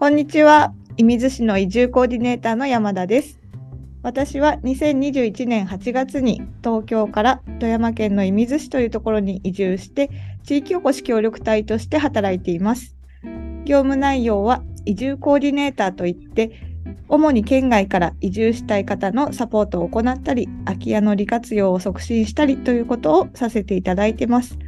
こんにちは。射水市の移住コーディネーターの山田です。私は2021年8月に東京から富山県の射水市というところに移住して地域おこし協力隊として働いています。業務内容は移住コーディネーターといって主に県外から移住したい方のサポートを行ったり空き家の利活用を促進したりということをさせていただいてます。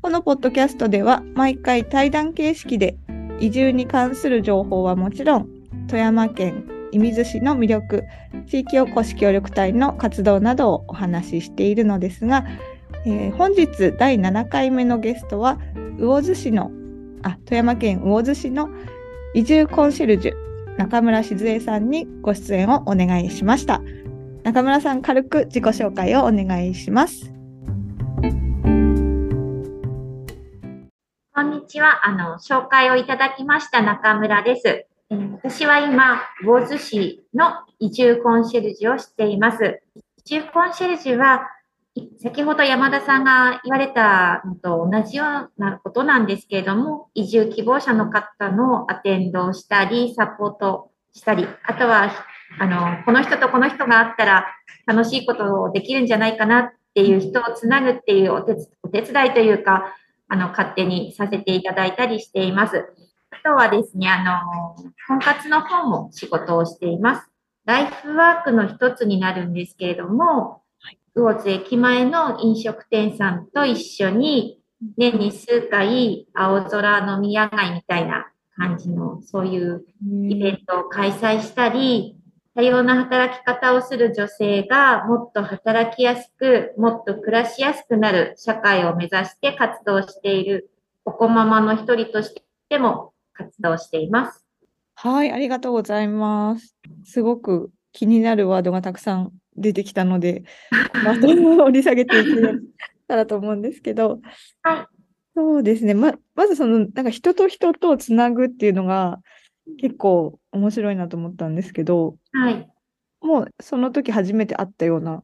このポッドキャストでは毎回対談形式で移住に関する情報はもちろん富山県射水市の魅力地域おこし協力隊の活動などをお話ししているのですが、えー、本日第7回目のゲストは魚津市のあ富山県魚津市の移住コンシェルジュ中村静江さんにご出演をお願いしました。中村さん軽く自己紹介をお願いします。こんにちはあの紹介をいただきました中村です私は今、魚津市の移住コンシェルジュをしています。移住コンシェルジュは、先ほど山田さんが言われたのと同じようなことなんですけれども、移住希望者の方のアテンドをしたり、サポートしたり、あとは、あの、この人とこの人があったら楽しいことをできるんじゃないかなっていう人をつなぐっていうお手伝いというか、あの、勝手にさせていただいたりしています。あとはですね、あの、婚活の方も仕事をしています。ライフワークの一つになるんですけれども、魚津駅前の飲食店さんと一緒に、年に数回、青空飲み屋街みたいな感じの、そういうイベントを開催したり、多様な働き方をする女性がもっと働きやすく、もっと暮らしやすくなる社会を目指して活動しているおこままの一人としても活動しています。はい、ありがとうございます。すごく気になるワードがたくさん出てきたので、また掘り下げていけたらと思うんですけど、はい、そうですね、ままずその、なんか人と人とつなぐっていうのが結構面白いなと思ったんですけど、はい、もうその時初めて会ったような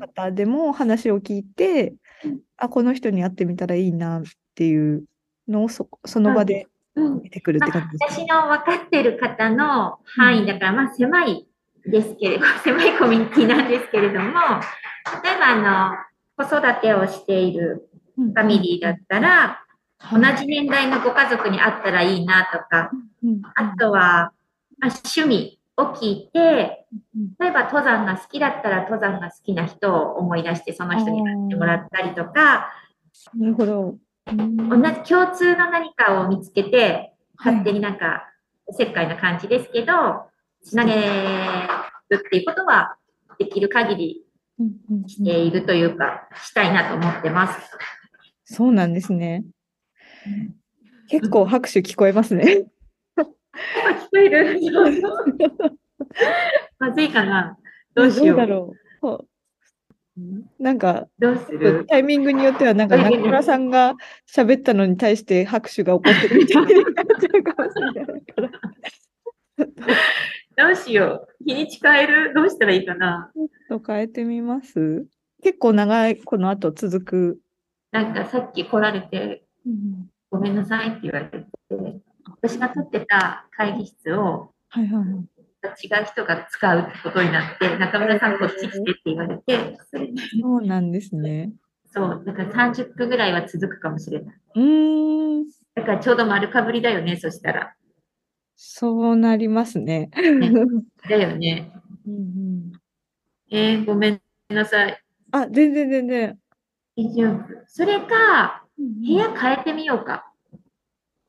方でも話を聞いて、うん、あ、この人に会ってみたらいいなっていうのをそその場で出てくるって感じですか、まあ、私の分かってる方の範囲だから、まあ狭いですけれど、狭いコミュニティなんですけれども、例えばあの、子育てをしているファミリーだったら、同じ年代のご家族に会ったらいいなとか、あとは、まあ、趣味を聞いて、例えば登山が好きだったら登山が好きな人を思い出してその人に会ってもらったりとか、なるほど。同じ共通の何かを見つけて、勝手になんか、おせっかいな感じですけど、つなげるっていうことは、できる限りしているというか、したいなと思ってます。そうなんですね。結構拍手聞こえますね。聞こえるまずいかなどうしよう。どうだろう。なんか、どうする？タイミングによっては、なんか中村さんが喋ったのに対して拍手が起こってるみたいになっちゃうかもしれないから。どうしよう。日にち変える？どうしたらいいかな？ちょっと変えてみます？結構長い、この後続く。なんかさっき来られて、うん、ごめんなさいって言われて、私が取ってた会議室を、はいはいはい違う人が使うってことになって、中村さんこっち来てって言われて、そうなんですね。そう、だから30分ぐらいは続くかもしれない。うん。だからちょうど丸かぶりだよね、そしたら。そうなりますね。ね だよね。うんうん、えー、ごめんなさい。あ、全然全然。大丈夫。それか、部屋変えてみようか。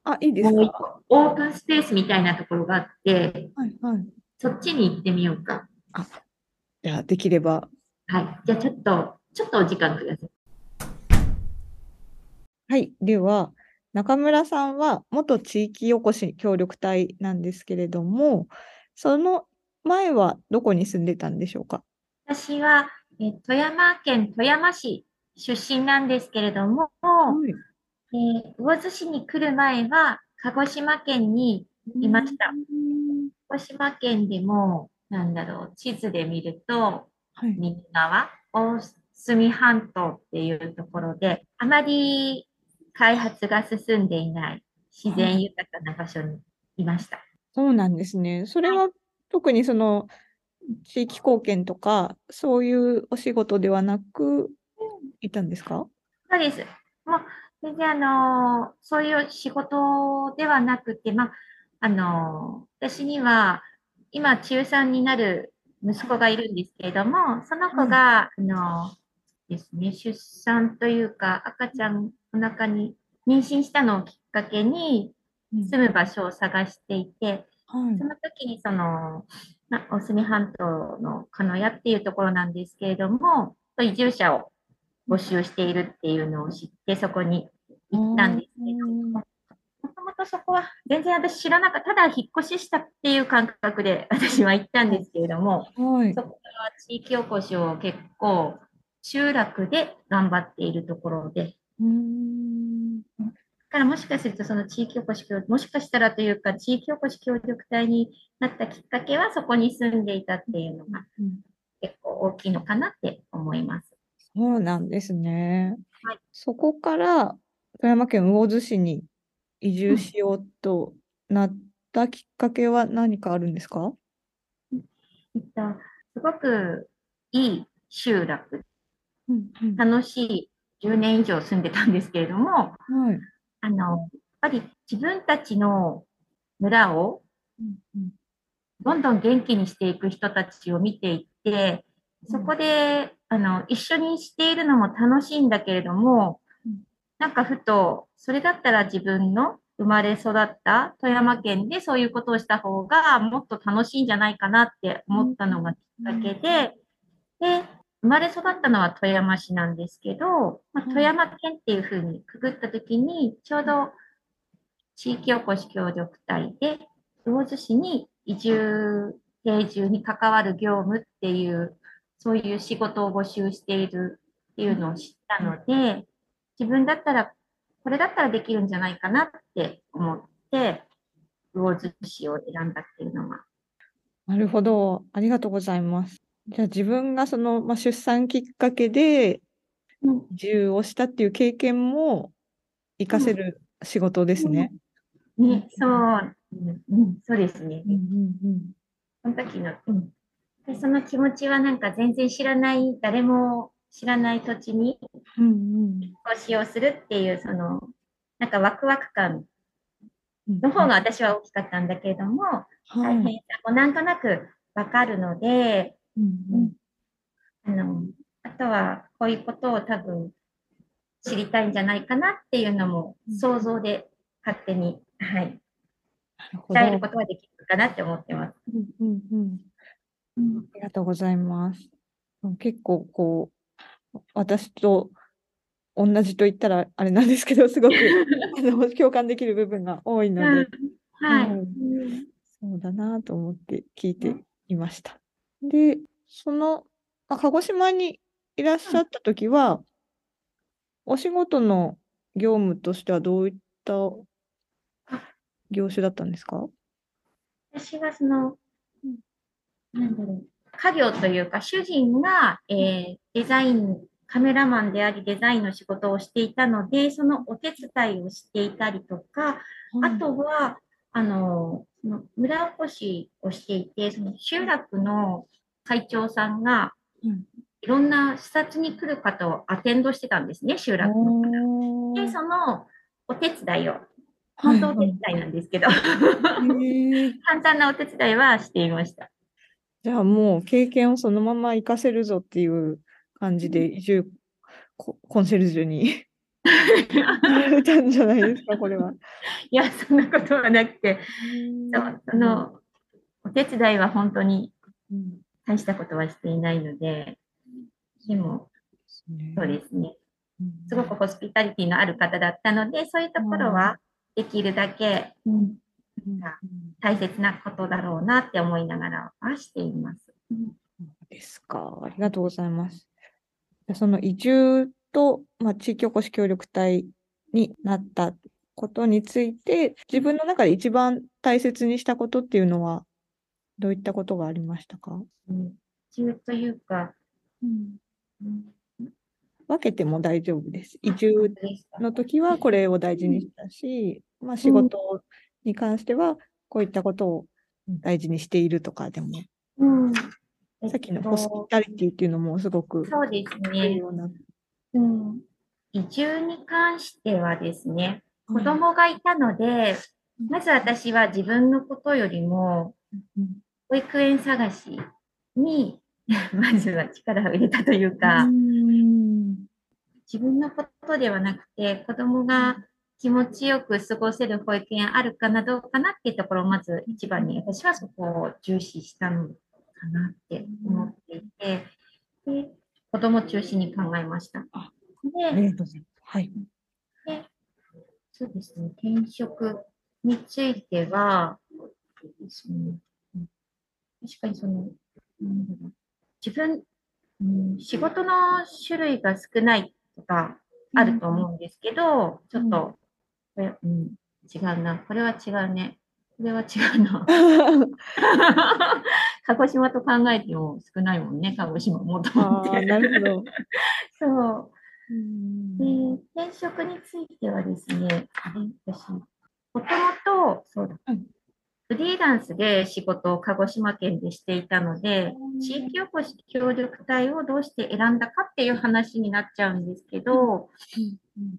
あ、いいですか？オープンスペースみたいなところがあって、はいはい。そっちに行ってみようか。あ、じゃあできれば。はい。じゃあちょっと、ちょっとお時間ください。はい。では、中村さんは元地域おこし協力隊なんですけれども、その前はどこに住んでたんでしょうか？私は、え富山県富山市出身なんですけれども、はい、えー、魚津市に来る前は鹿児島県にいました。鹿児島県でも、なんだろう、地図で見ると、はい、右側、大隅半島っていうところで、あまり開発が進んでいない自然豊かな場所にいました。そうなんですね。それは特にその地域貢献とか、そういうお仕事ではなく、いたんですか？そうです。もう、全然あの、そういう仕事ではなくて、まあ、あの、私には、今、中3になる息子がいるんですけれども、その子が、あの、ですね、出産というか、赤ちゃんお腹に妊娠したのをきっかけに、住む場所を探していて、はい。その時にその、ま大隅半島の鹿屋っていうところなんですけれども、移住者を募集しているっていうのを知って、そこに行ったんですけど、もともとそこは全然私知らなかった、ただ引っ越ししたっていう感覚で 私は行ったんですけれども、はい。そこから地域おこしを結構集落で頑張っているところで、うーん。だからもしかするとその地域おこし協、もしかしたらというか地域おこし協力隊になったきっかけはそこに住んでいたっていうのがうん。結構大きいのかなって思います。そうなんですね。はい。そこから富山県魚津市に移うん住しようとなったきっかけは何かあるんですか？えっと、すごくいい集落、うんうん。楽しい10年以上住んでたんですけれども、はい。あの、やっぱり自分たちの村をどんどん元気にしていく人たちを見ていって、そこで、あの、一緒にしているのも楽しいんだけれどもうん、なんかふと、それだったら自分の生まれ育った富山県でそういうことをした方がもっと楽しいんじゃないかなって思ったのがきっかけで、で、生まれ育ったのは富山市なんですけど、まあ、うん富山県っていうふうにくぐったときに、ちょうど地域おこし協力隊で、魚津市に移住、定住に関わる業務っていう、そういう仕事を募集しているっていうのを知ったので、自分だったら、これだったらできるんじゃないかなって思って、魚津市を選んだっていうのが。なるほど。ありがとうございます。じゃあ自分がその、まあ、出産きっかけでうん移住をしたっていう経験も活かせる仕事ですね。ね、そう、うんうん、そうですね。うんうんその時の、うん。で、その気持ちはなんか全然知らない、誰も知らない土地にうんうん投資をするっていう、その、なんかワクワク感うんの方が私は大きかったんだけれども、はい大変さもなんとなくわかるので、うんあの、あとはこういうことを多分知りたいんじゃないかなっていうのもうん想像で勝手に、はい。伝えることができるかなって思ってます。うんうんうんうんありがとうございます。結構こう、私と同じと言ったらあれなんですけど、すごく あの共感できる部分が多いので、はい。そうだなと思って聞いていました。で、その、まあ鹿児島にいらっしゃったときは、お仕事の業務としてはどういった業種だったんですか？私はその、なんだろう、家業というか、主人が、えーデザイン、カメラマンでありデザインの仕事をしていたので、そのお手伝いをしていたりとか、あとは、あの、その村おこしをしていて、その集落の会長さんがうん、いろんな視察に来る方をアテンドしてたんですね、集落の。で、おー。そのお手伝いを、はい本当お手伝いなんですけど、簡単なお手伝いはしていました。じゃあもう経験をそのまま活かせるぞっていう感じで移住ココンシェルジュに なられたんじゃないですか、これは。いや、そんなことはなくて、そうその、お手伝いは本当にうん。大したことはしていないので、でも、そうですね。うん。すごくホスピタリティのある方だったので、そういうところはできるだけ、うんうん大切なことだろうなって思いながらはしています。ですか。ありがとうございます。その移住と、まあ、地域おこし協力隊になったことについて、自分の中で一番大切にしたことっていうのは、どういったことがありましたか？うん移住というか、うん分けても大丈夫です。移住の時はこれを大事にしたし、まあ、仕事に関してはこういったことを大事にしているとかでも、うん。さっきのホスピタリティっていうのもすごくそうです重ね。うん。移住に関してはですね、子供がいたので、まず私は自分のことよりも、うん保育園探しに、まずは力を入れたというか、うん自分のことではなくて、子供が気持ちよく過ごせる保育園あるかな、どうかなっていうところをまず一番に、私はそこを重視したのかなって思っていて、で、子供中心に考えました。あで。はい。で、そうですね、転職については、ですね、うん確かにその、自分、うん、仕事の種類が少ないとかあると思うんですけど、ちょっと、これうん、違うな、これは違うね、これは違うな。鹿児島と考えても少ないもんね、鹿児島もと思って。なるほど。そう。うん。で、転職についてはですね、私、もともと、そうだ。うん、フリーランスで仕事を鹿児島県でしていたので、地域おこし協力隊をどうして選んだかっていう話になっちゃうんですけど、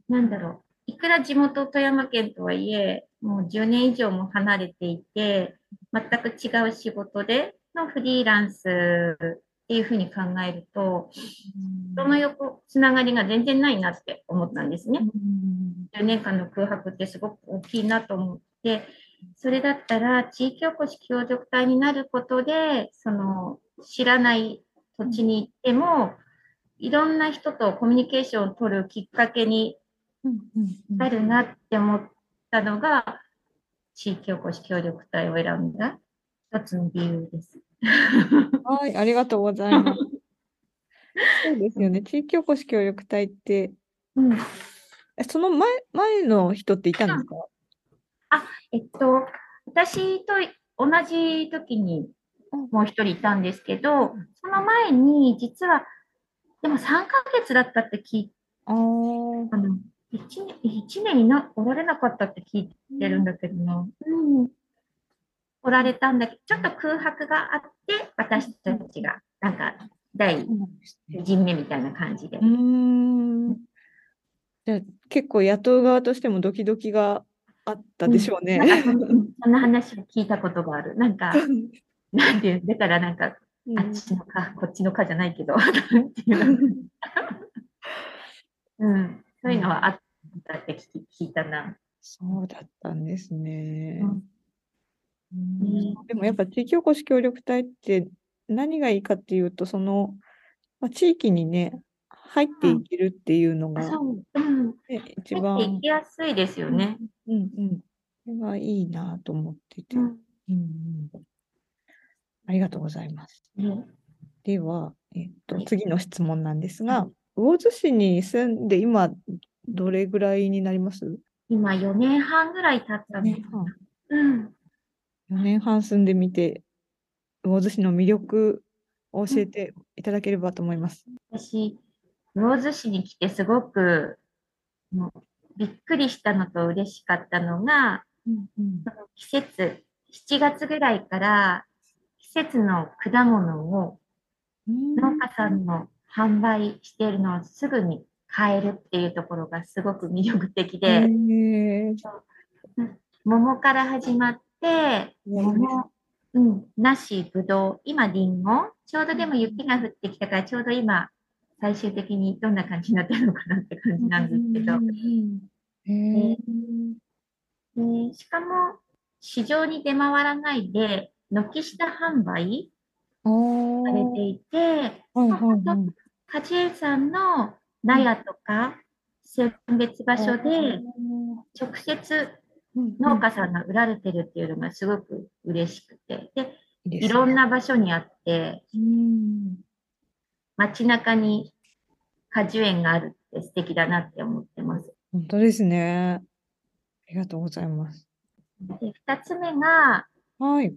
なんだろう、いくら地元富山県とはいえ、もう10年以上も離れていて、全く違う仕事でのフリーランスっていうふうに考えると、人の横つながりが全然ないなって思ったんですね。10年間の空白ってすごく大きいなと思って、それだったら地域おこし協力隊になることで、その知らない土地に行っても、いろんな人とコミュニケーションを取るきっかけになるなって思ったのが、地域おこし協力隊を選んだ一つの理由です。はい、ありがとうございます。そうですよね。地域おこし協力隊って、うん、えその前、前の人っていたんですか？えっと、私と同じ時にもう一人いたんですけど、その前に実は、でも3ヶ月だったって聞いあーあの、1年、一年にな、おられなかったって聞いてるんだけどな。うん。おられたんだけど、ちょっと空白があって、私たちが、なんか、第そうなんですね1陣目みたいな感じでう。ーん。じゃあ結構雇う側としてもドキドキがあったでしょうね。なんかそんそんな話を聞いたことがある。なんか、なんていう、だからなんか、うんあっちのか、こっちのかじゃないけど、なんていうの うん、そういうのはあったって聞いたな。そうだったんですね。うんでもやっぱ地域おこし協力隊って何がいいかっていうと、その、まあ、地域にね、入っていけるっていうのが、そう、うん。ね、一番いきやすいですよね。うんうん。それがいいなと思ってて。ううんうんありがとうございます。では、えっとはい、次の質問なんですがはい、魚津市に住んで今、どれぐらいになります？今4年半ぐらい経ったのね。うん。4年半住んでみて、魚津市の魅力を教えていただければと思います。私、魚津市に来てすごく、びっくりしたのと嬉しかったのが、うんうん季節、7月ぐらいから季節の果物を農家さんの販売しているのをすぐに買えるっていうところがすごく魅力的で、桃から始まって、ね桃、うん、梨、ぶどう、今、りんご、ちょうどでも雪が降ってきたから、ちょうど今、最終的にどんな感じになってるのかなって感じなんですけど、でしかも、市場に出回らないで、軒下販売されていて、はいはいはい果樹園さんの納屋とか選別場所で直接農家さんが売られてるっていうのがすごく嬉しくて、で、いろんな場所にあって、うん街中に果樹園があるって素敵だなって思ってます。本当ですね。ありがとうございます。で、二つ目が、はい。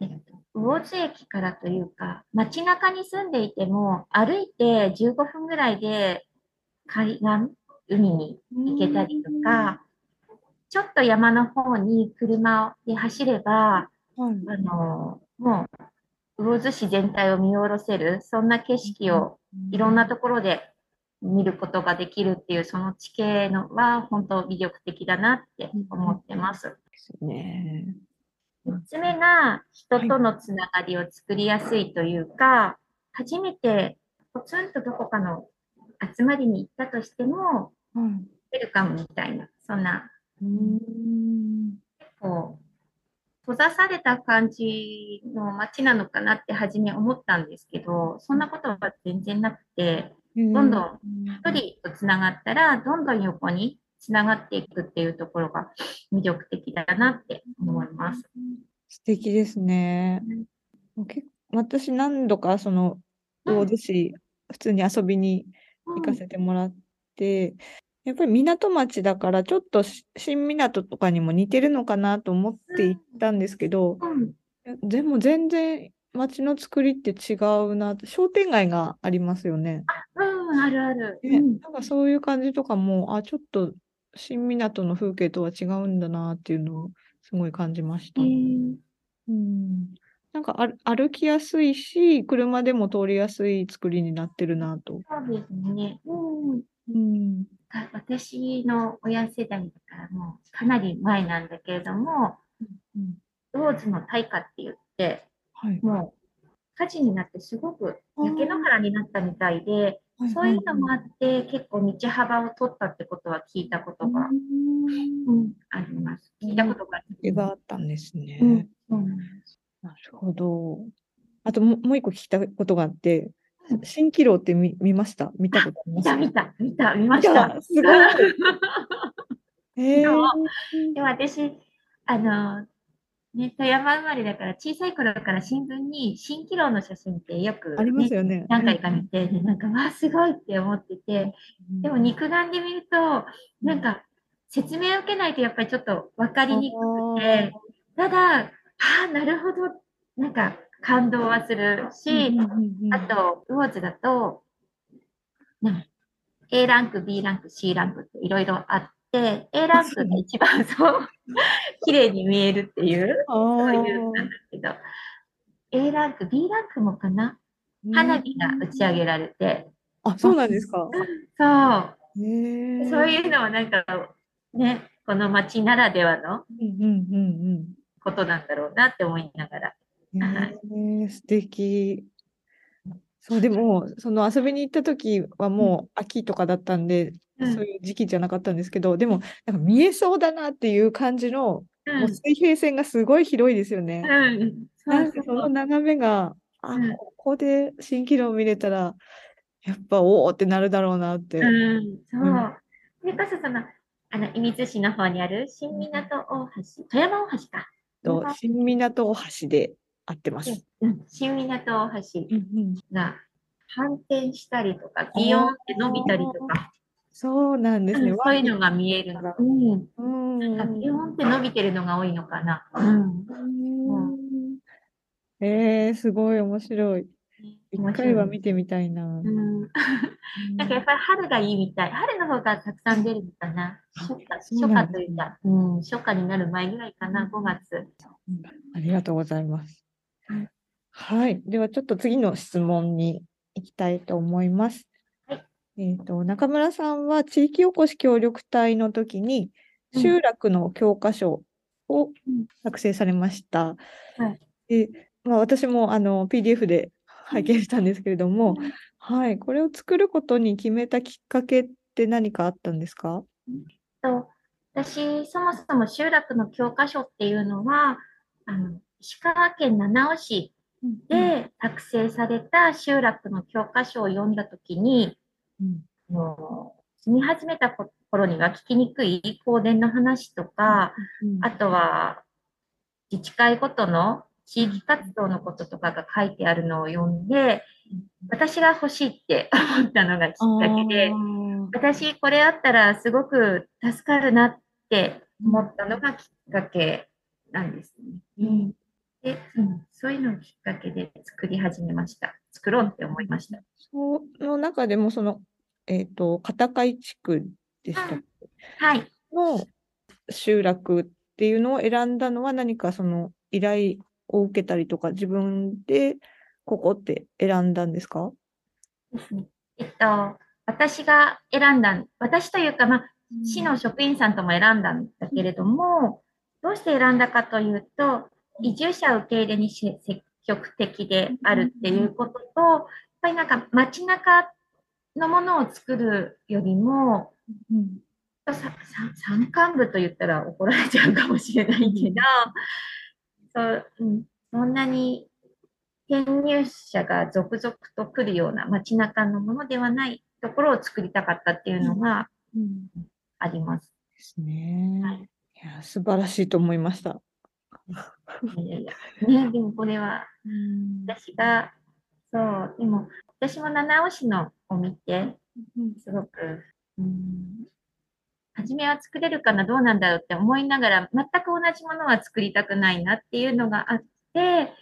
えっと、魚津駅からというか、街中に住んでいても、歩いて15分ぐらいで海岸、海に行けたりとか、ちょっと山の方に車で走れば、はい。あの、もう、魚津市全体を見下ろせる、そんな景色をいろんなところで見ることができるっていう、その地形のは本当魅力的だなって思ってます。ですね。3つ目が人とのつながりを作りやすいというか、初めてポツンとどこかの集まりに行ったとしても、はい。ウェルカムみたいな、そんな、うーん。こう、閉ざされた感じの街なのかなって初め思ったんですけど、そんなことは全然なくて、どんどん一人とつながったら、どんどん横につながっていくっていうところが魅力的だなって思います。素敵ですね。結私何度かそのうん魚津市普通に遊びに行かせてもらって、やっぱり港町だからちょっとし新港とかにも似てるのかなと思って行ったんですけど、うん、でも全然街の作りって違うなって商店街がありますよね。うん、あるある。ねうんなんかそういう感じとかも、あ、ちょっと新港の風景とは違うんだなっていうのをすごい感じました。えーうん、なんか歩歩きやすいし、車でも通りやすい作りになってるなと。そうですね。うんうん、あ私の親世代だからもうかなり前なんだけれども、うんローズの大火って言って、はい。もう火事になってすごく焼け野原になったみたいで、はいそういうのもあって結構道幅を取ったってことは聞いたことが、うんうんあります。聞いたことがあ絵がある。ったんですね。うんそうなんですなるほど。あともうもう一個聞きたことがあって、蜃気楼って見見ました？見たことあります？見た見た見た見ました。見たすごい えーで私、あの、ね、富山生まれだから小さい頃から新聞に蜃気楼の写真ってよく、ありますよね。何回か見て、でなんか、わあ、すごいって思ってて、でも肉眼で見ると、なんか、説明を受けないとやっぱりちょっと分かりにくくて、ただ、ああ、なるほど、なんか感動はするし、あと、魚津だと、ね、A ランク、B ランク、C ランクっていろいろあって、A ランクが一番そう、綺麗に見えるっていう、そういうなんだけど、A ランク、B ランクもかな？花火が打ち上げられて、あ、そうなんですか。そう、そういうのはなんか、ね、この街ならではのうんうんうんことなんだろうなって思いながら。え素敵。そう、でも、その遊びに行った時はもう秋とかだったんで、うん。そういう時期じゃなかったんですけど、でも、なんか見えそうだなっていう感じの、うんもう水平線がすごい広いですよね。うん、そなんかそうの眺めが、あ、うんここで蜃気楼見れたら、やっぱおおってなるだろうなって。うん、そううん。それこそその、あの、射水市の方にある新港大橋、富山大橋か。と新港大橋で合ってます。うん、新港大橋が反転したりとか、ビヨーンって伸びたりとか、そうなんですね。うんそういうのが見えるの。うん。うんなんかビヨーンって伸びてるのが多いのかな。うん。うんえー、すごい面白い。一回は見てみたいな。うん。なんかやっぱり春がいいみたい。春の方がたくさん出るのかな。初夏、初夏というか、うん、初夏になる前ぐらいかな、5月。ありがとうございますはい。はい。ではちょっと次の質問に行きたいと思います。はいえっと、中村さんは地域おこし協力隊の時にうん。集落の教科書をうん。作成されました。はい。で、まあ、私もあの PDF で拝見したんですけれども、うん。はい、これを作ることに決めたきっかけって何かあったんですか？と私、そもそも集落の教科書っていうのは、あの石川県七尾市で作成された集落の教科書を読んだときに、うんあの住み始めた頃には聞きにくい香典の話とか、うんあとは自治会ごとの地域活動のこととかが書いてあるのを読んで、私が欲しいって 思ったのがきっかけで私これあったらすごく助かるなって思ったのがきっかけなんですね。うんで、うんそういうのをきっかけで作り始めました。作ろうって思いました。その中でもその、えっと、片貝地区でしたっけ？はい。の集落っていうのを選んだのは何かその依頼を受けたりとか自分でここって選んだんですか？ですね。えっと、私が選んだ、私というか、まあ、市の職員さんとも選んだんだけれども、どうして選んだかというと、移住者受け入れに積極的であるっていうことと、やっぱりなんか街中のものを作るよりも、うん山間部と言ったら怒られちゃうかもしれないけど、そう、うん、そんなに転入者が続々と来るような街中のものではないところを作りたかったっていうのがあります。ですね。はい、いや、素晴らしいと思いました。いやいや、ね、でもこれは、私が、そう、でも、私も七尾市のを見て、すごく、うん、初めは作れるかな、どうなんだろうって思いながら、全く同じものは作りたくないなっていうのがあって、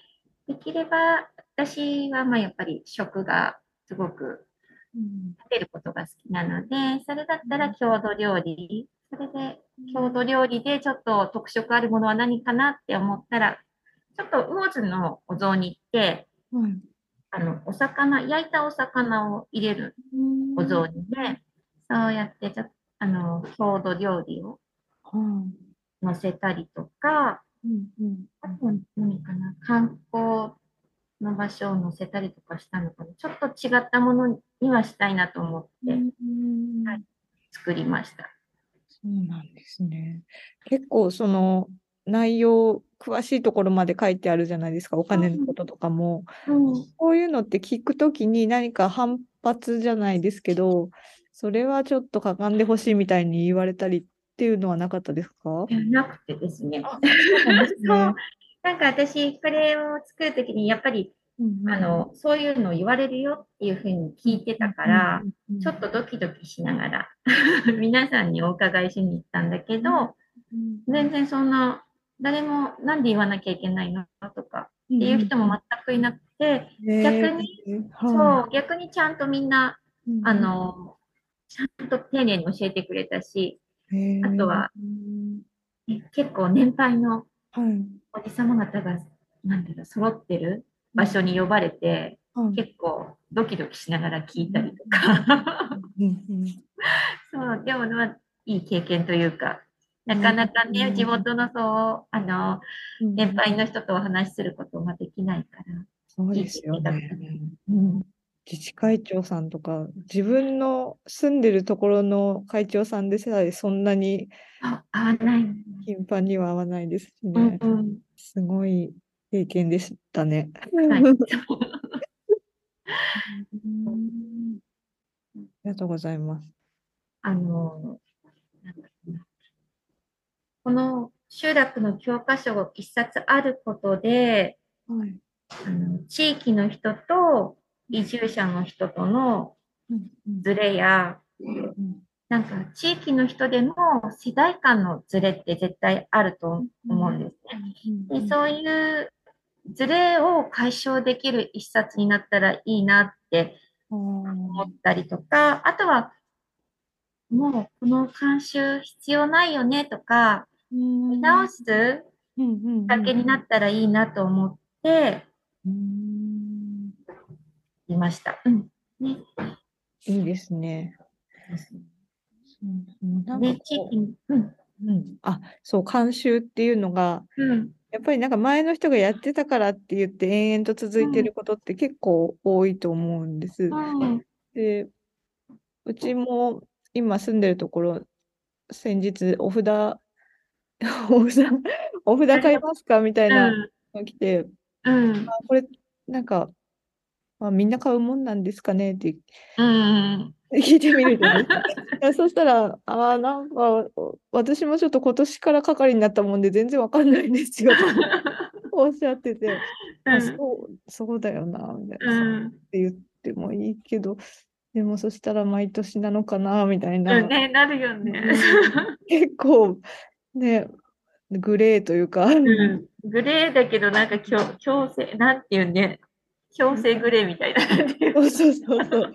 できれば、私はまあやっぱり食がすごく食べることが好きなので、それだったら郷土料理、それで郷土料理でちょっと特色あるものは何かなって思ったら、ちょっと魚津のお雑煮って、うん、あの、お魚、焼いたお魚を入れるお雑煮で、そうやってちょっと、あの、郷土料理を載せたりとか、うんうん、あと何かな、観光の場所を載せたりとかしたのかな。ちょっと違ったものにはしたいなと思って、はい、作りました。そうなんですね。結構その内容詳しいところまで書いてあるじゃないですか、お金のこととかも。うん、こういうのって聞くときに何か反発じゃないですけど、それはちょっとかがんでほしいみたいに言われたりっていうのはなかったですか？なくてですね。そう なんか私、これを作るときに、やっぱり、うん、あの、そういうのを言われるよっていうふうに聞いてたから、うん、ちょっとドキドキしながら 皆さんにお伺いしに行ったんだけど、全然そんな、誰もなんで言わなきゃいけないの？とかっていう人も全くいなくて、逆に、そう、逆にちゃんとみんな、あの、ちゃんと丁寧に教えてくれたし、あとは、結構年配のおじ様方が、なんだろう、揃ってる場所に呼ばれて、うん、結構ドキドキしながら聞いたりとか そう、でも、まあ、いい経験というか、なかなかね、地元のそう、あの、年配の人とお話しすることができないから。そうですよね。うん自治会長さんとか、自分の住んでるところの会長さんでさえそんなに合わない。頻繁には合わないですしね。うんうん、すごい経験でしたね。はい、ありがとうございます。あの、この集落の教科書が一冊あることで、はい、あの地域の人と移住者の人とのズレや、なんか地域の人でも世代間のズレって絶対あると思うんですね。でそういうズレを解消できる一冊になったらいいなって思ったりとか、あとはもうこの監修必要ないよねとか、見直すきっかけになったらいいなと思って、いました。うん。ね、いいですね。あ、そう、監修っていうのが、うん、やっぱりなんか前の人がやってたからって言って延々と続いてることって結構多いと思うんです。うん、で、うちも今住んでるところ、先日お札、お札、お札買いますかみたいなの来て、うん、あこれなんかまあ、みんな買うもんなんですかね？って聞いてみるじゃないですか。そしたら、ああ、なんか、私もちょっと今年から係になったもんで全然わかんないんですよ。おっしゃってて、うん、そう、そうだよな、みたいな、うん、って言ってもいいけど、でもそしたら毎年なのかな、みたいな。ね、なるよね。結構、ね、グレーというか、うん、グレーだけど、なんか強強制、なんていうね、強制グレーみたいな。そうそうそうそう。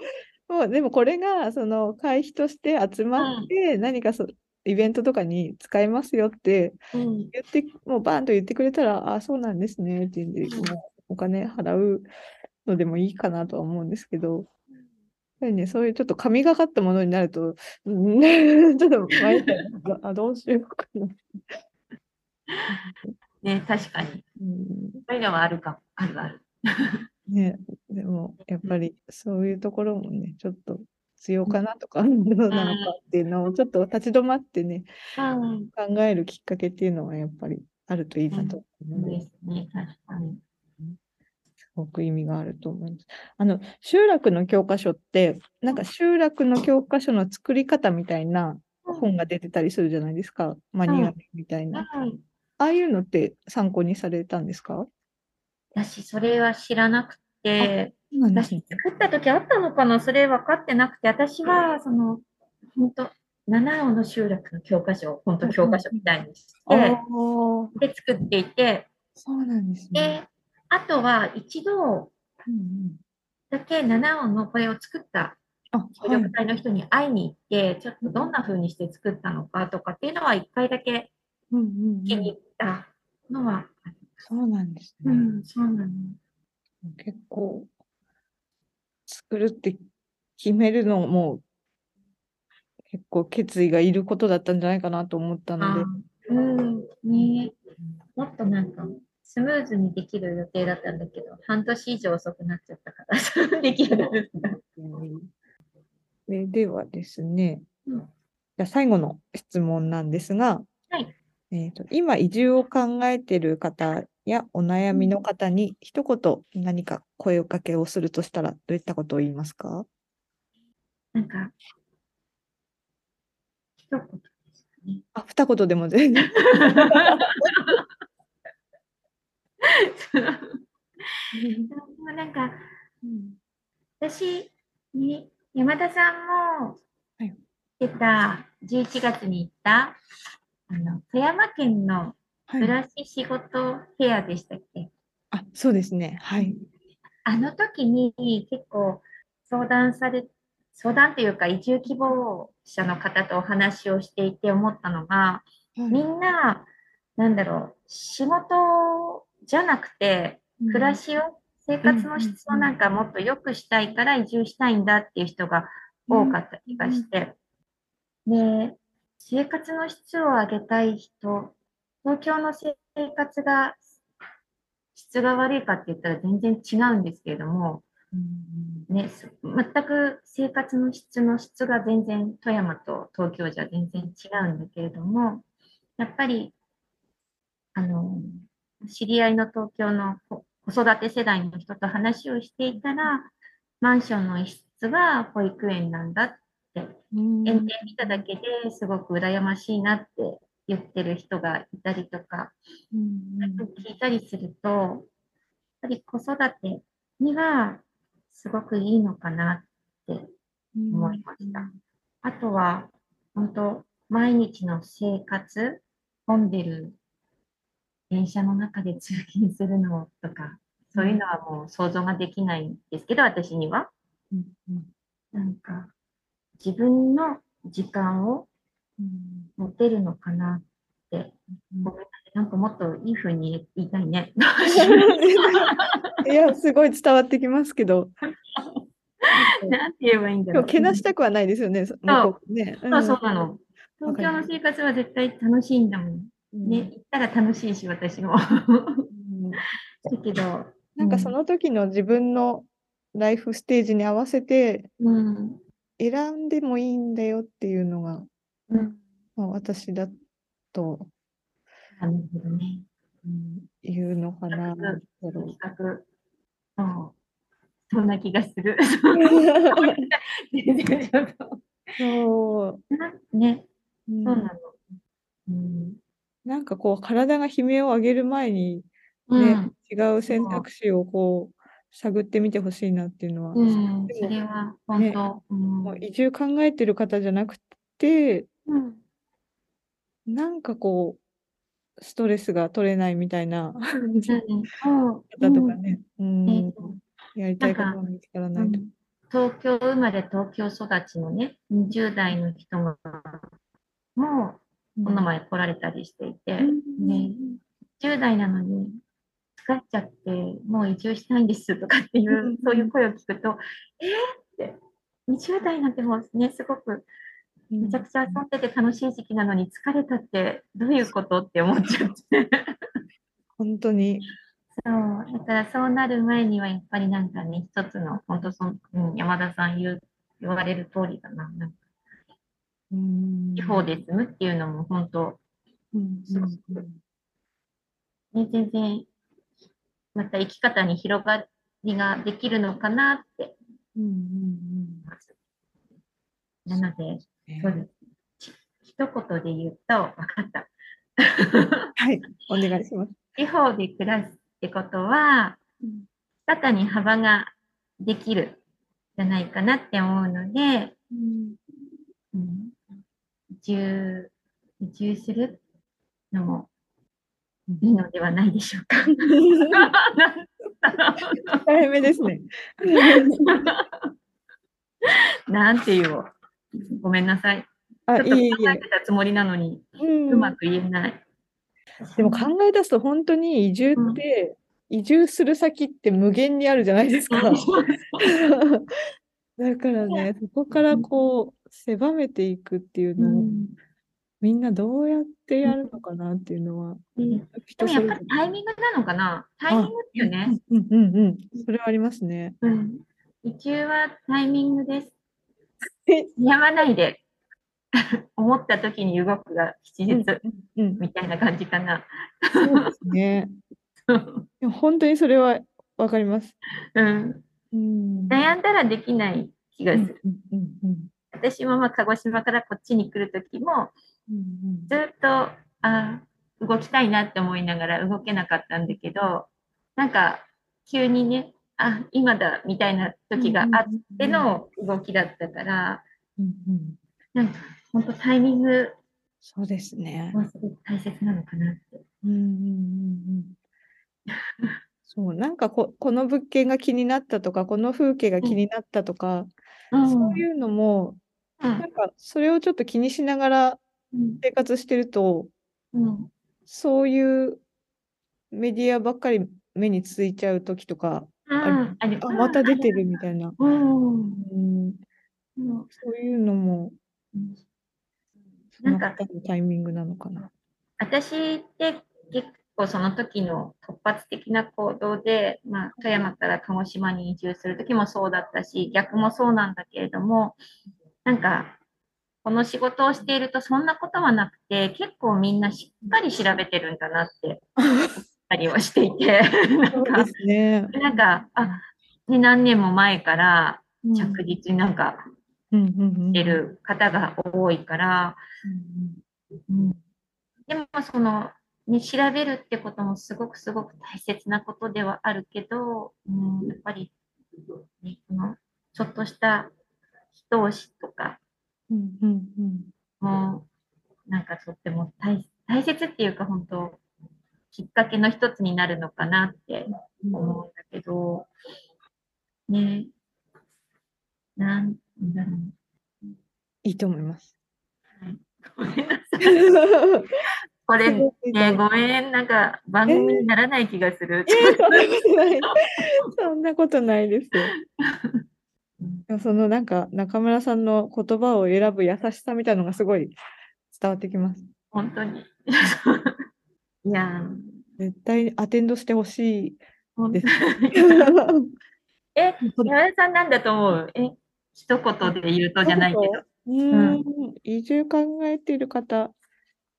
もうでもこれがその会費として集まって何かそ、イベントとかに使えますよってうん。言って、もうバーンと言ってくれたら、あ、そうなんですねって言うんで、うんもうお金払うのでもいいかなとは思うんですけど、やっぱりね、そういうちょっと神がかったものになると、う んちょっと迷ったあ、どうしようかな。ね、確かに。うんそういうのはあるかも。あるある。ね、でもやっぱりそういうところもね、ちょっと必要かなとか、どうなのかっていうのをちょっと立ち止まってね、うん。考えるきっかけっていうのはやっぱりあるといいなと思うので、ですね、確かに。すごく意味があると思います。あの、集落の教科書って、なんか集落の教科書の作り方みたいな本が出てたりするじゃないですか、マニュアルみたいな。うん。ああいうのって参考にされたんですか？私、それは知らなくて、私ね。作った時あったのかな？それ分かってなくて、私は、その、本当七尾の集落の教科書を、本当教科書みたいにして、ー、で、作っていて、そうなんですね。で、あとは一度だけ七尾のこれを作ったあ、協はい力隊の人に会いに行って、ちょっとどんな風にして作ったのかとかっていうのは一回だけうんうんうん。気に入ったのは。そうなんですね。うん、そうなの。結構、作るって決めるのも、結構決意がいることだったんじゃないかなと思ったので。あ、うん、ね。もっとなんか、スムーズにできる予定だったんだけど、半年以上遅くなっちゃったから、できるんではですね、うん。じゃあ最後の質問なんですが、はいえーと今移住を考えている方やお悩みの方に一言何か声をかけをするとしたらどういったことを言いますか？なんか、一言ですかね。あ、二言でも全然。なんか、私に、山田さんもはい出た、11月に行った、あの、富山県のはい。暮らし仕事フェアでしたっけ、あ、そうですね。はい。あの時に結構相談され、相談というか移住希望者の方とお話をしていて思ったのが、みんな、なんだろう、仕事じゃなくて、暮らしを、生活の質をなんかもっと良くしたいから移住したいんだっていう人が多かった気がして、で、生活の質を上げたい人、東京の生活が質が悪いかって言ったら全然違うんですけれども、うんね、す全く生活の質の質が全然富山と東京じゃ全然違うんだけれども、やっぱり、あの、知り合いの東京の子子育て世代の人と話をしていたら、マンションの一室が保育園なんだっ園庭見ただけですごく羨ましいなって言ってる人がいたりとか、うん聞いたりすると、やっぱり子育てにはすごくいいのかなってうん思いました。あとは、本当毎日の生活、混んでる電車の中で通勤するのとか、そういうのはもう想像ができないんですけど、私には。うんうんなんか、自分の時間をうん持てるのかなって、うんごめんなさい。なんかもっといい風に言いたいね。いや、すごい伝わってきますけど、なんて言えばいいんだろう。けなしたくはないですよね、そうね。そうそうなの。東京の生活は絶対楽しいんだもん。うんね、行ったら楽しいし、私も。だうんけど、なんかその時の自分のライフステージに合わせてうん、選んでもいいんだよっていうのが、うん、まあ、私だと、なるほどね。うん、言うのかな。そう、そんな気がする。そうなね、うんそうなの。うん、なんかこう体が悲鳴を上げる前に、うねん、違う選択肢をこう探ってみてほしいなっていうのは、うん、それは本当。うん。もう移住考えてる方じゃなくて、うん。なんかこう、ストレスが取れないみたいな。方とかね、うん。ね。やりたいことが見つからうないと。ん東京生まれ東京育ちのね、20代の人がもこの前来られたりしていて、ね、10代なのに疲れちゃってもう移住したいんですとかっていう、そういう声を聞くと、えー、って、20代なんてもうね、すごくめちゃくちゃ遊んでて楽しい時期なのに疲れたってどういうことって思っちゃって。本当に。そう、だからそうなる前にはやっぱりなんかね、一つの、本当その、うん、山田さん言う言われる通りだな。なんか地方で住むっていうのも本当、うんそうそうね、全然また生き方に広がりができるのかなって。うんうんうん、なので、そうです。一言で言うと、分かった。はい、お願いします。地方で暮らすってことは、生き方に幅ができるじゃないかなって思うので、うんうん、移住、移住するのもいいのではないでしょうか。大変めですね。なんて言おう。ごめんなさい。あちょっと考えてたつもりなのに、いいうまく言えない。でも考え出すと本当に移住って、うん、移住する先って無限にあるじゃないですか。だからね、そこからこう狭めていくっていうのを、うんみんなどうやってやるのかなっていうのは、うん、でもやっぱりタイミングなのかな？タイミングっていうね。うんうんうん。それはありますね。うん。移住はタイミングです。やまないで思った時に動くが吉日、うん、みたいな感じかな。そうですね。本当にそれはわかります。うん。うん、悩んだらできない気がする。うんうんうん、私もまあ鹿児島からこっちに来る時も、ずっとあ動きたいなって思いながら動けなかったんだけどなんか急にねあ今だみたいな時があっての動きだったから、うんうん、なんか本当タイミングそうですね。すごく大切なのかなって。うんうんうんそうなんかここの物件が気になったとかこの風景が気になったとか、うん、そういうのも、うん、なんかそれをちょっと気にしながら生活してると、うん、そういうメディアばっかり目についちゃう時とかああまた出てるみたいな、うん、うん、そういうのも、なん。かタイミングなのかな。私って結構その時の突発的な行動で、まあ、富山から鹿児島に移住する時もそうだったし逆もそうなんだけれどもなんかこの仕事をしているとそんなことはなくて、結構みんなしっかり調べてるんだなって思ったりはしていて、なんか、ね、なんか、あ、ね、何年も前から着実になんか、してる方が多いから、うん、でもその、ね、調べるってこともすごくすごく大切なことではあるけど、うん、やっぱり、ね、このちょっとした一押しとか、うんうんうん、もうなんかとっても大大切っていうか本当きっかけの一つになるのかなって思うんだけど、ねなんだろう。いいと思います。はい、ごめんなさい。これね、ごめん、なんか番組にならない気がする。えー、そんなことない。そんなことないです。そのなんか中村さんの言葉を選ぶ優しさみたいなのがすごい伝わってきます。本当に。いや絶対アテンドしてほしいです。え、山田さんなんだと思う？え、一言で言うとじゃないけど。うん、移住考えている方、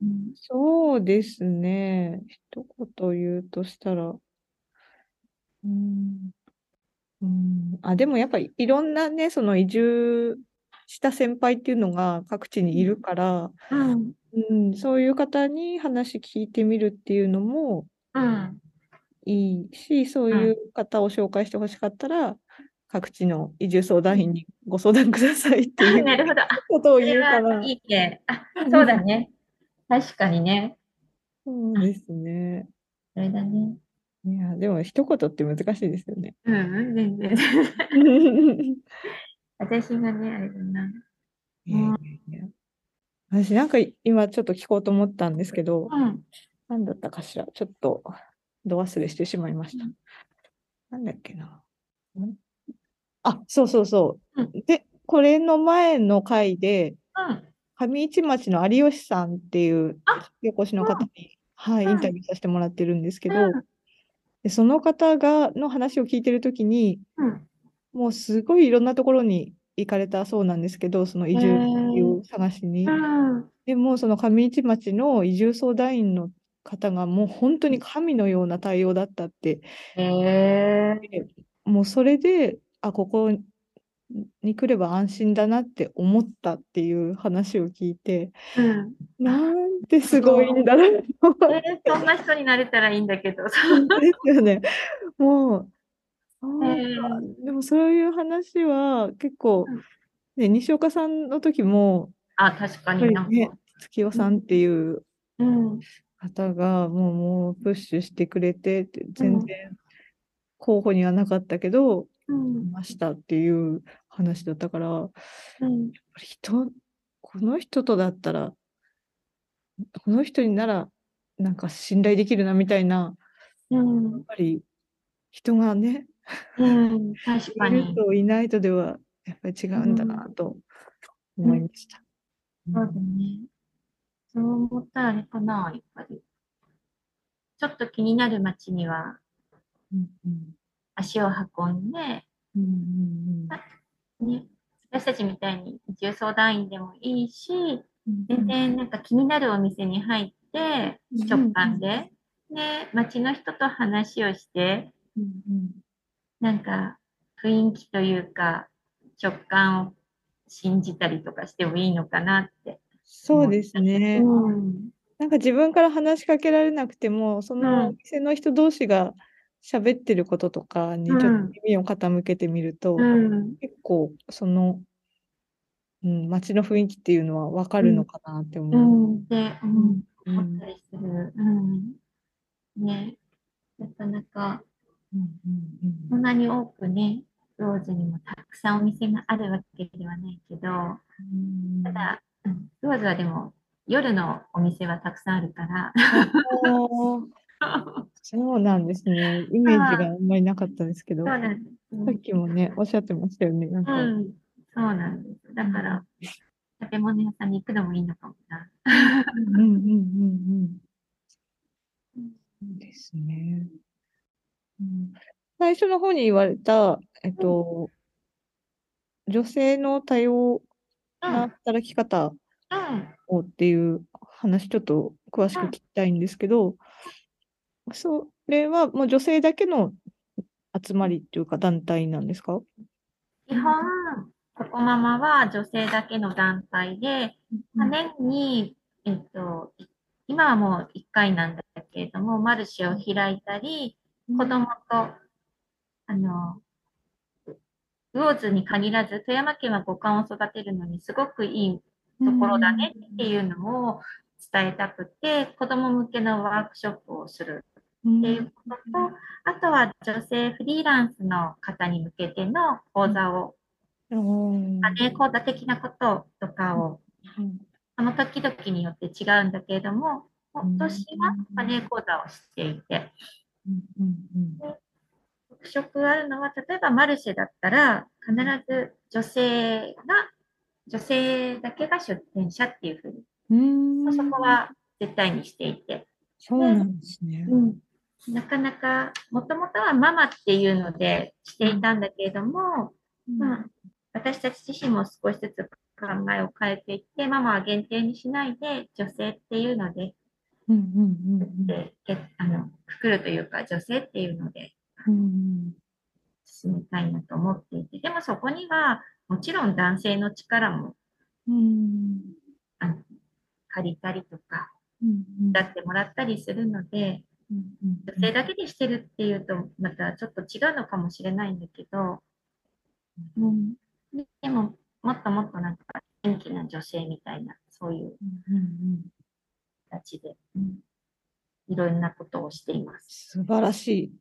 うん、そうですね。一言言うとしたら、うん、うん、あ、でもやっぱりいろんなね、その移住した先輩っていうのが各地にいるから、うん。うん、そういう方に話聞いてみるっていうのもうん。いいし、そういう方を紹介してほしかったら、各地の移住相談員にご相談くださいっていうなるほど。ことを言うから。いいね。あ、そうだね。確かにね。そうですね。それだね。いや、でも一言って難しいですよね。うん、全然。私がね、あれだな。いやいやいや。私なんか今ちょっと聞こうと思ったんですけど、うん。何だったかしら？ちょっと、ど忘れしてしまいましたうん。なんだっけな。んあ、そうそうそううん。で、これの前の回で、うん。上市町の有吉さんっていうあお越しの方に、はい、うんインタビューさせてもらってるんですけど、うんでその方がの話を聞いてるときに、うん。もうすごいいろんなところに行かれたそうなんですけど、その移住を探しに。うん。でも、その上市町の移住相談員の方がもう本当に神のような対応だったって。もうそれで、あ、ここに来れば安心だなって思ったっていう話を聞いて、うん。なんてすごいんだろうそんな人になれたらいいんだけど。ですよね。もう、そうへかーでもそういう話は結構うん、ね、西岡さんの時も、あ、確かになんか。、月代さんっていううん。方がもう、もうプッシュしてくれて全然候補にはなかったけど。ましたっていう話だったから、やっうん。ぱり人、この人とだったら、この人になら、なんか信頼できるなみたいな、うんやっぱり人がね、うん。確かいるに。といないとでは、やっぱり違うんだなと思いました。そうだね。そう思ったらあれかな、やっぱり。ちょっと気になる街にはうんうん足を運んで、うんうんね、私たちみたいに移住相談員でもいいし、うん全然なんか気になるお店に入って、うん直感で、で、街の人と話をして、なんか雰囲気というか、直感を信じたりとかしてもいいのかなって。そうですね。うん。なんか自分から話しかけられなくても、そのお店の人同士が喋ってることとかにちょっとうん耳を傾けてみると、うん。結構その、うん、街の雰囲気っていうのは分かるのかなってう思う。ん。で、うん。うん思ったりする。うん。ね。なかなか、うんそんなに多くね、ローズにもたくさんお店があるわけではないけど、うんただ、うんローズはでも夜のお店はたくさんあるから、そうなんですね。イメージがあんまりなかったですけど、さ。っきもね、おっしゃってましたよね。なんか、うん、そうなんです。だから、食べ物屋さんに行くのもいいのかもな。うんうんうんうん。そうですね。うん、最初の方に言われた、えっと、女性の多様な働き方うん。をっていう話、ちょっと詳しく聞きたいんですけど、それはもう女性だけの集まりっていうか団体なんですか？基本、ココママは女性だけの団体で、まあ年に、えっと、い今はもう1回なんだけれども、マルシェを開いたり、子供と、あの、魚津に限らず、富山県は五感を育てるのにすごくいいところだねっていうのを伝えたくて、子供向けのワークショップをするうん。っていうことと、あとは女性フリーランスの方に向けての講座を、うん。マネー講座的なこととかを、その時々によって違うんだけれども、今年はマネー講座をしていて、うんうん特色あるのは、例えばマルシェだったら、必ず女性が、女性だけが出店者っていうふうに、うん。うんそこは絶対にしていて、そうなんですね。なかなか、もともとはママっていうのでしていたんだけれども、まあ、私たち自身も少しずつ考えを変えていって、ママは限定にしないで、女性っていうので、うんうんうんでけあのくくるというか、女性っていうのでうん進めたいなと思っていて、でもそこには、もちろん男性の力もうん。あの借りたりとか、うん出してもらったりするので、女性だけでしてるっていうと、またちょっと違うのかもしれないんだけど、うん、ででも、もっともっとなんか元気な女性みたいな、そういう形で、うんいろんなことをしています。素晴らしい。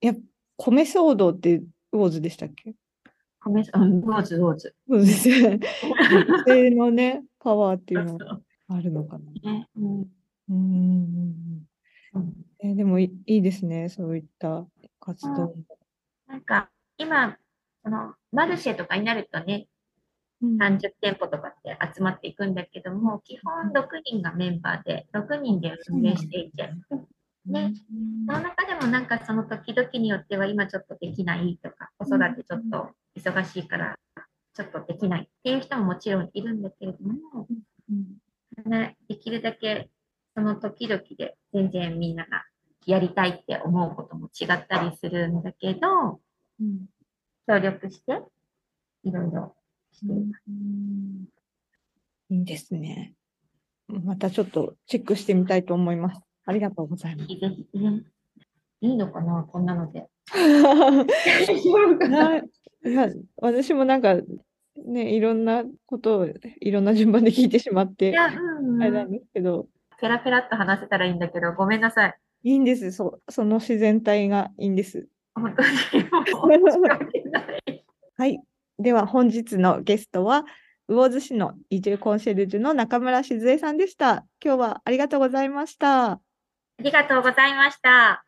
いや、米騒動って魚津でしたっけ？ごめんなさい。うん、どうぞどうぞ。そうですね。女性のね、パワーっていうのがあるのかな。ねうんうんうんうんうん。えでもいいいですね、そういった活動。なんか、今、その、マルシェとかになるとね、うん。30店舗とかって集まっていくんだけども、基本6人がメンバーで、6人で運営していて、ね。その中でもなんかその時々によっては今ちょっとできないとか、子育てちょっと忙しいからちょっとできないっていう人ももちろんいるんだけれども、うん。ね、できるだけその時々で全然みんながやりたいって思うことも違ったりするんだけど、うん協力していろいろしています。いいですね。またちょっとチェックしてみたいと思います。ありがとうございます。ぜひね。いいのかなこんなので。私もなんかね、いろんなことをいろんな順番で聞いてしまって、あれなんですけど、ペラペラっと話せたらいいんだけど、ごめんなさい。いいんです。そう、その自然体がいいんです。本当に。はい。では本日のゲストは、魚津市の移住コンシェルジュの中村静江さんでした。今日はありがとうございました。ありがとうございました。